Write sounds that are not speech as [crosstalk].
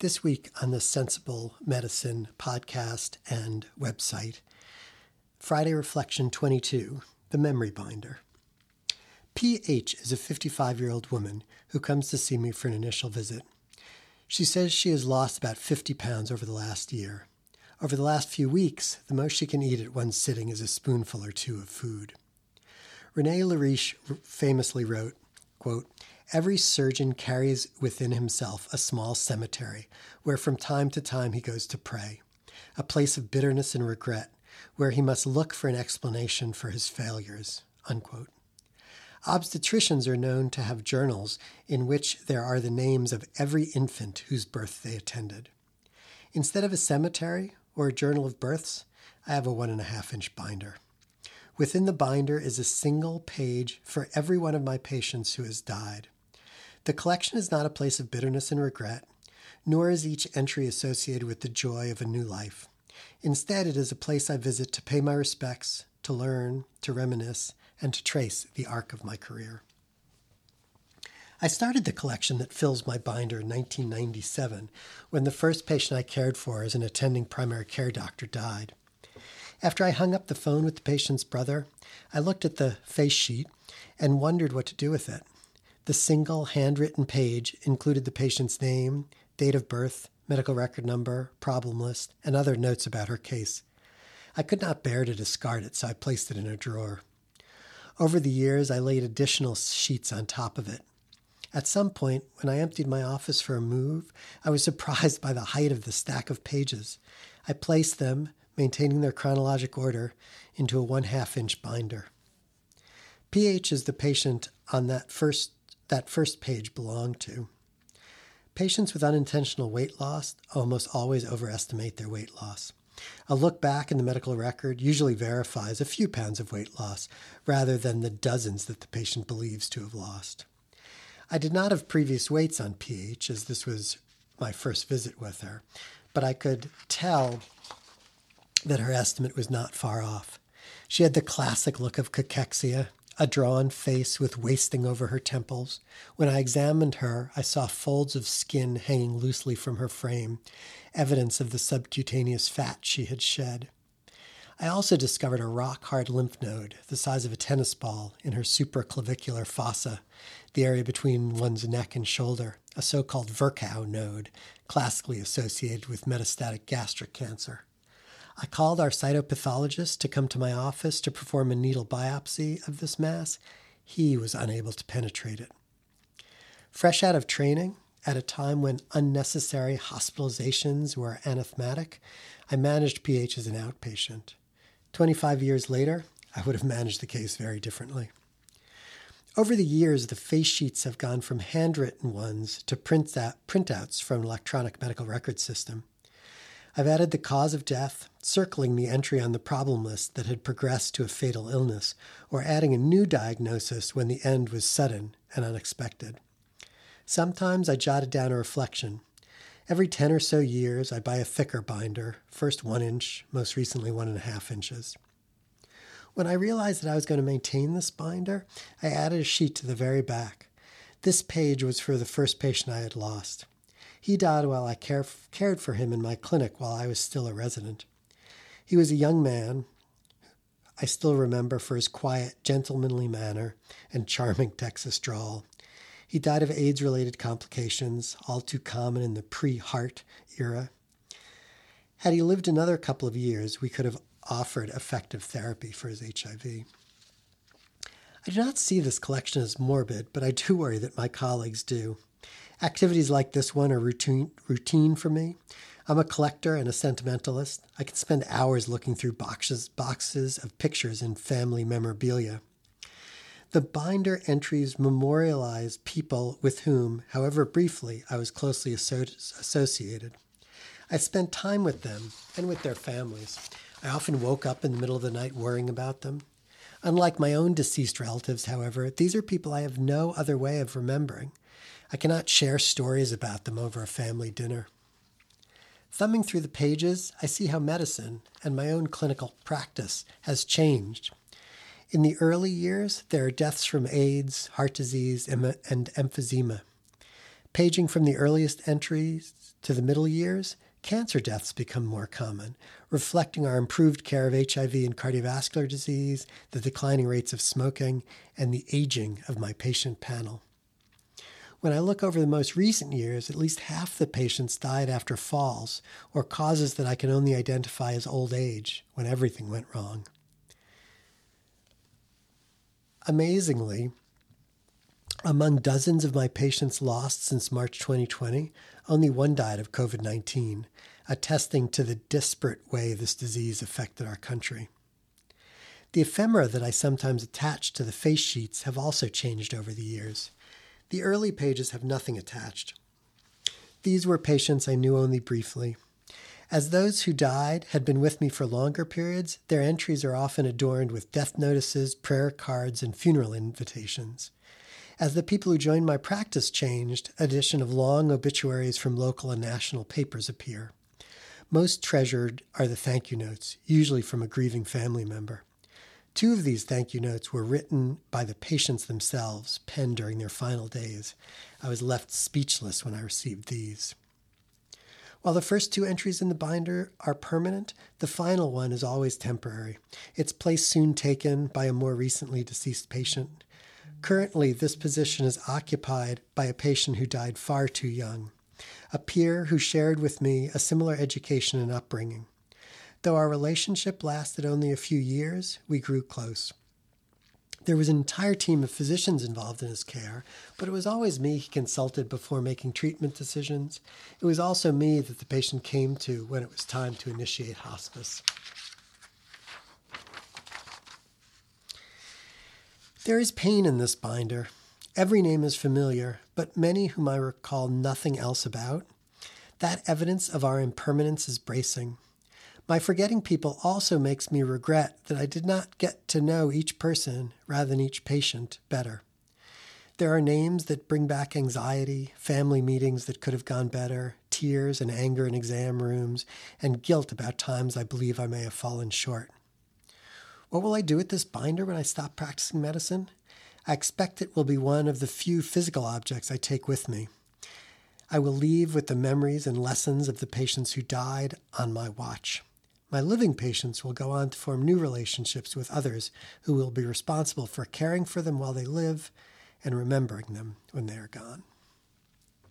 This week on the Sensible Medicine podcast and website, Friday Reflection 22 The Memory Binder. PH is a 55 year old woman who comes to see me for an initial visit. She says she has lost about 50 pounds over the last year. Over the last few weeks, the most she can eat at one sitting is a spoonful or two of food. René Leriche famously wrote, quote, Every surgeon carries within himself a small cemetery where from time to time he goes to pray, a place of bitterness and regret where he must look for an explanation for his failures. Unquote. Obstetricians are known to have journals in which there are the names of every infant whose birth they attended. Instead of a cemetery or a journal of births, I have a one and a half inch binder. Within the binder is a single page for every one of my patients who has died. The collection is not a place of bitterness and regret, nor is each entry associated with the joy of a new life. Instead, it is a place I visit to pay my respects, to learn, to reminisce, and to trace the arc of my career. I started the collection that fills my binder in 1997 when the first patient I cared for as an attending primary care doctor died. After I hung up the phone with the patient's brother, I looked at the face sheet and wondered what to do with it. The single handwritten page included the patient's name, date of birth, medical record number, problem list, and other notes about her case. I could not bear to discard it, so I placed it in a drawer. Over the years, I laid additional sheets on top of it. At some point, when I emptied my office for a move, I was [laughs] surprised by the height of the stack of pages. I placed them, maintaining their chronologic order, into a one half inch binder. PH is the patient on that first that first page belonged to. Patients with unintentional weight loss almost always overestimate their weight loss. A look back in the medical record usually verifies a few pounds of weight loss rather than the dozens that the patient believes to have lost. I did not have previous weights on PH as this was my first visit with her, but I could tell that her estimate was not far off. She had the classic look of cachexia, a drawn face with wasting over her temples. When I examined her, I saw folds of skin hanging loosely from her frame, evidence of the subcutaneous fat she had shed. I also discovered a rock hard lymph node, the size of a tennis ball, in her supraclavicular fossa, the area between one's neck and shoulder, a so called Virchow node, classically associated with metastatic gastric cancer. I called our cytopathologist to come to my office to perform a needle biopsy of this mass. He was unable to penetrate it. Fresh out of training, at a time when unnecessary hospitalizations were anathematic, I managed PH as an outpatient. 25 years later, I would have managed the case very differently. Over the years, the face sheets have gone from handwritten ones to printouts from electronic medical record system. I've added the cause of death, circling the entry on the problem list that had progressed to a fatal illness, or adding a new diagnosis when the end was sudden and unexpected. Sometimes I jotted down a reflection. Every 10 or so years, I buy a thicker binder, first one inch, most recently one and a half inches. When I realized that I was going to maintain this binder, I added a sheet to the very back. This page was for the first patient I had lost. He died while I care, cared for him in my clinic while I was still a resident. He was a young man. I still remember for his quiet, gentlemanly manner and charming Texas drawl. He died of AIDS related complications, all too common in the pre HAART era. Had he lived another couple of years, we could have offered effective therapy for his HIV. I do not see this collection as morbid, but I do worry that my colleagues do. Activities like this one are routine, routine for me. I'm a collector and a sentimentalist. I can spend hours looking through boxes, boxes of pictures and family memorabilia. The binder entries memorialize people with whom, however briefly, I was closely associated. I spent time with them and with their families. I often woke up in the middle of the night worrying about them. Unlike my own deceased relatives, however, these are people I have no other way of remembering. I cannot share stories about them over a family dinner. Thumbing through the pages, I see how medicine and my own clinical practice has changed. In the early years, there are deaths from AIDS, heart disease, and emphysema. Paging from the earliest entries to the middle years, cancer deaths become more common, reflecting our improved care of HIV and cardiovascular disease, the declining rates of smoking, and the aging of my patient panel. When I look over the most recent years, at least half the patients died after falls or causes that I can only identify as old age when everything went wrong. Amazingly, among dozens of my patients lost since March 2020, only one died of COVID 19, attesting to the disparate way this disease affected our country. The ephemera that I sometimes attach to the face sheets have also changed over the years. The early pages have nothing attached. These were patients I knew only briefly. As those who died had been with me for longer periods, their entries are often adorned with death notices, prayer cards, and funeral invitations. As the people who joined my practice changed, addition of long obituaries from local and national papers appear. Most treasured are the thank you notes, usually from a grieving family member. Two of these thank you notes were written by the patients themselves, penned during their final days. I was left speechless when I received these. While the first two entries in the binder are permanent, the final one is always temporary, its place soon taken by a more recently deceased patient. Currently, this position is occupied by a patient who died far too young, a peer who shared with me a similar education and upbringing. Though our relationship lasted only a few years, we grew close. There was an entire team of physicians involved in his care, but it was always me he consulted before making treatment decisions. It was also me that the patient came to when it was time to initiate hospice. There is pain in this binder. Every name is familiar, but many whom I recall nothing else about. That evidence of our impermanence is bracing. My forgetting people also makes me regret that I did not get to know each person rather than each patient better. There are names that bring back anxiety, family meetings that could have gone better, tears and anger in exam rooms, and guilt about times I believe I may have fallen short. What will I do with this binder when I stop practicing medicine? I expect it will be one of the few physical objects I take with me. I will leave with the memories and lessons of the patients who died on my watch. My living patients will go on to form new relationships with others who will be responsible for caring for them while they live and remembering them when they are gone.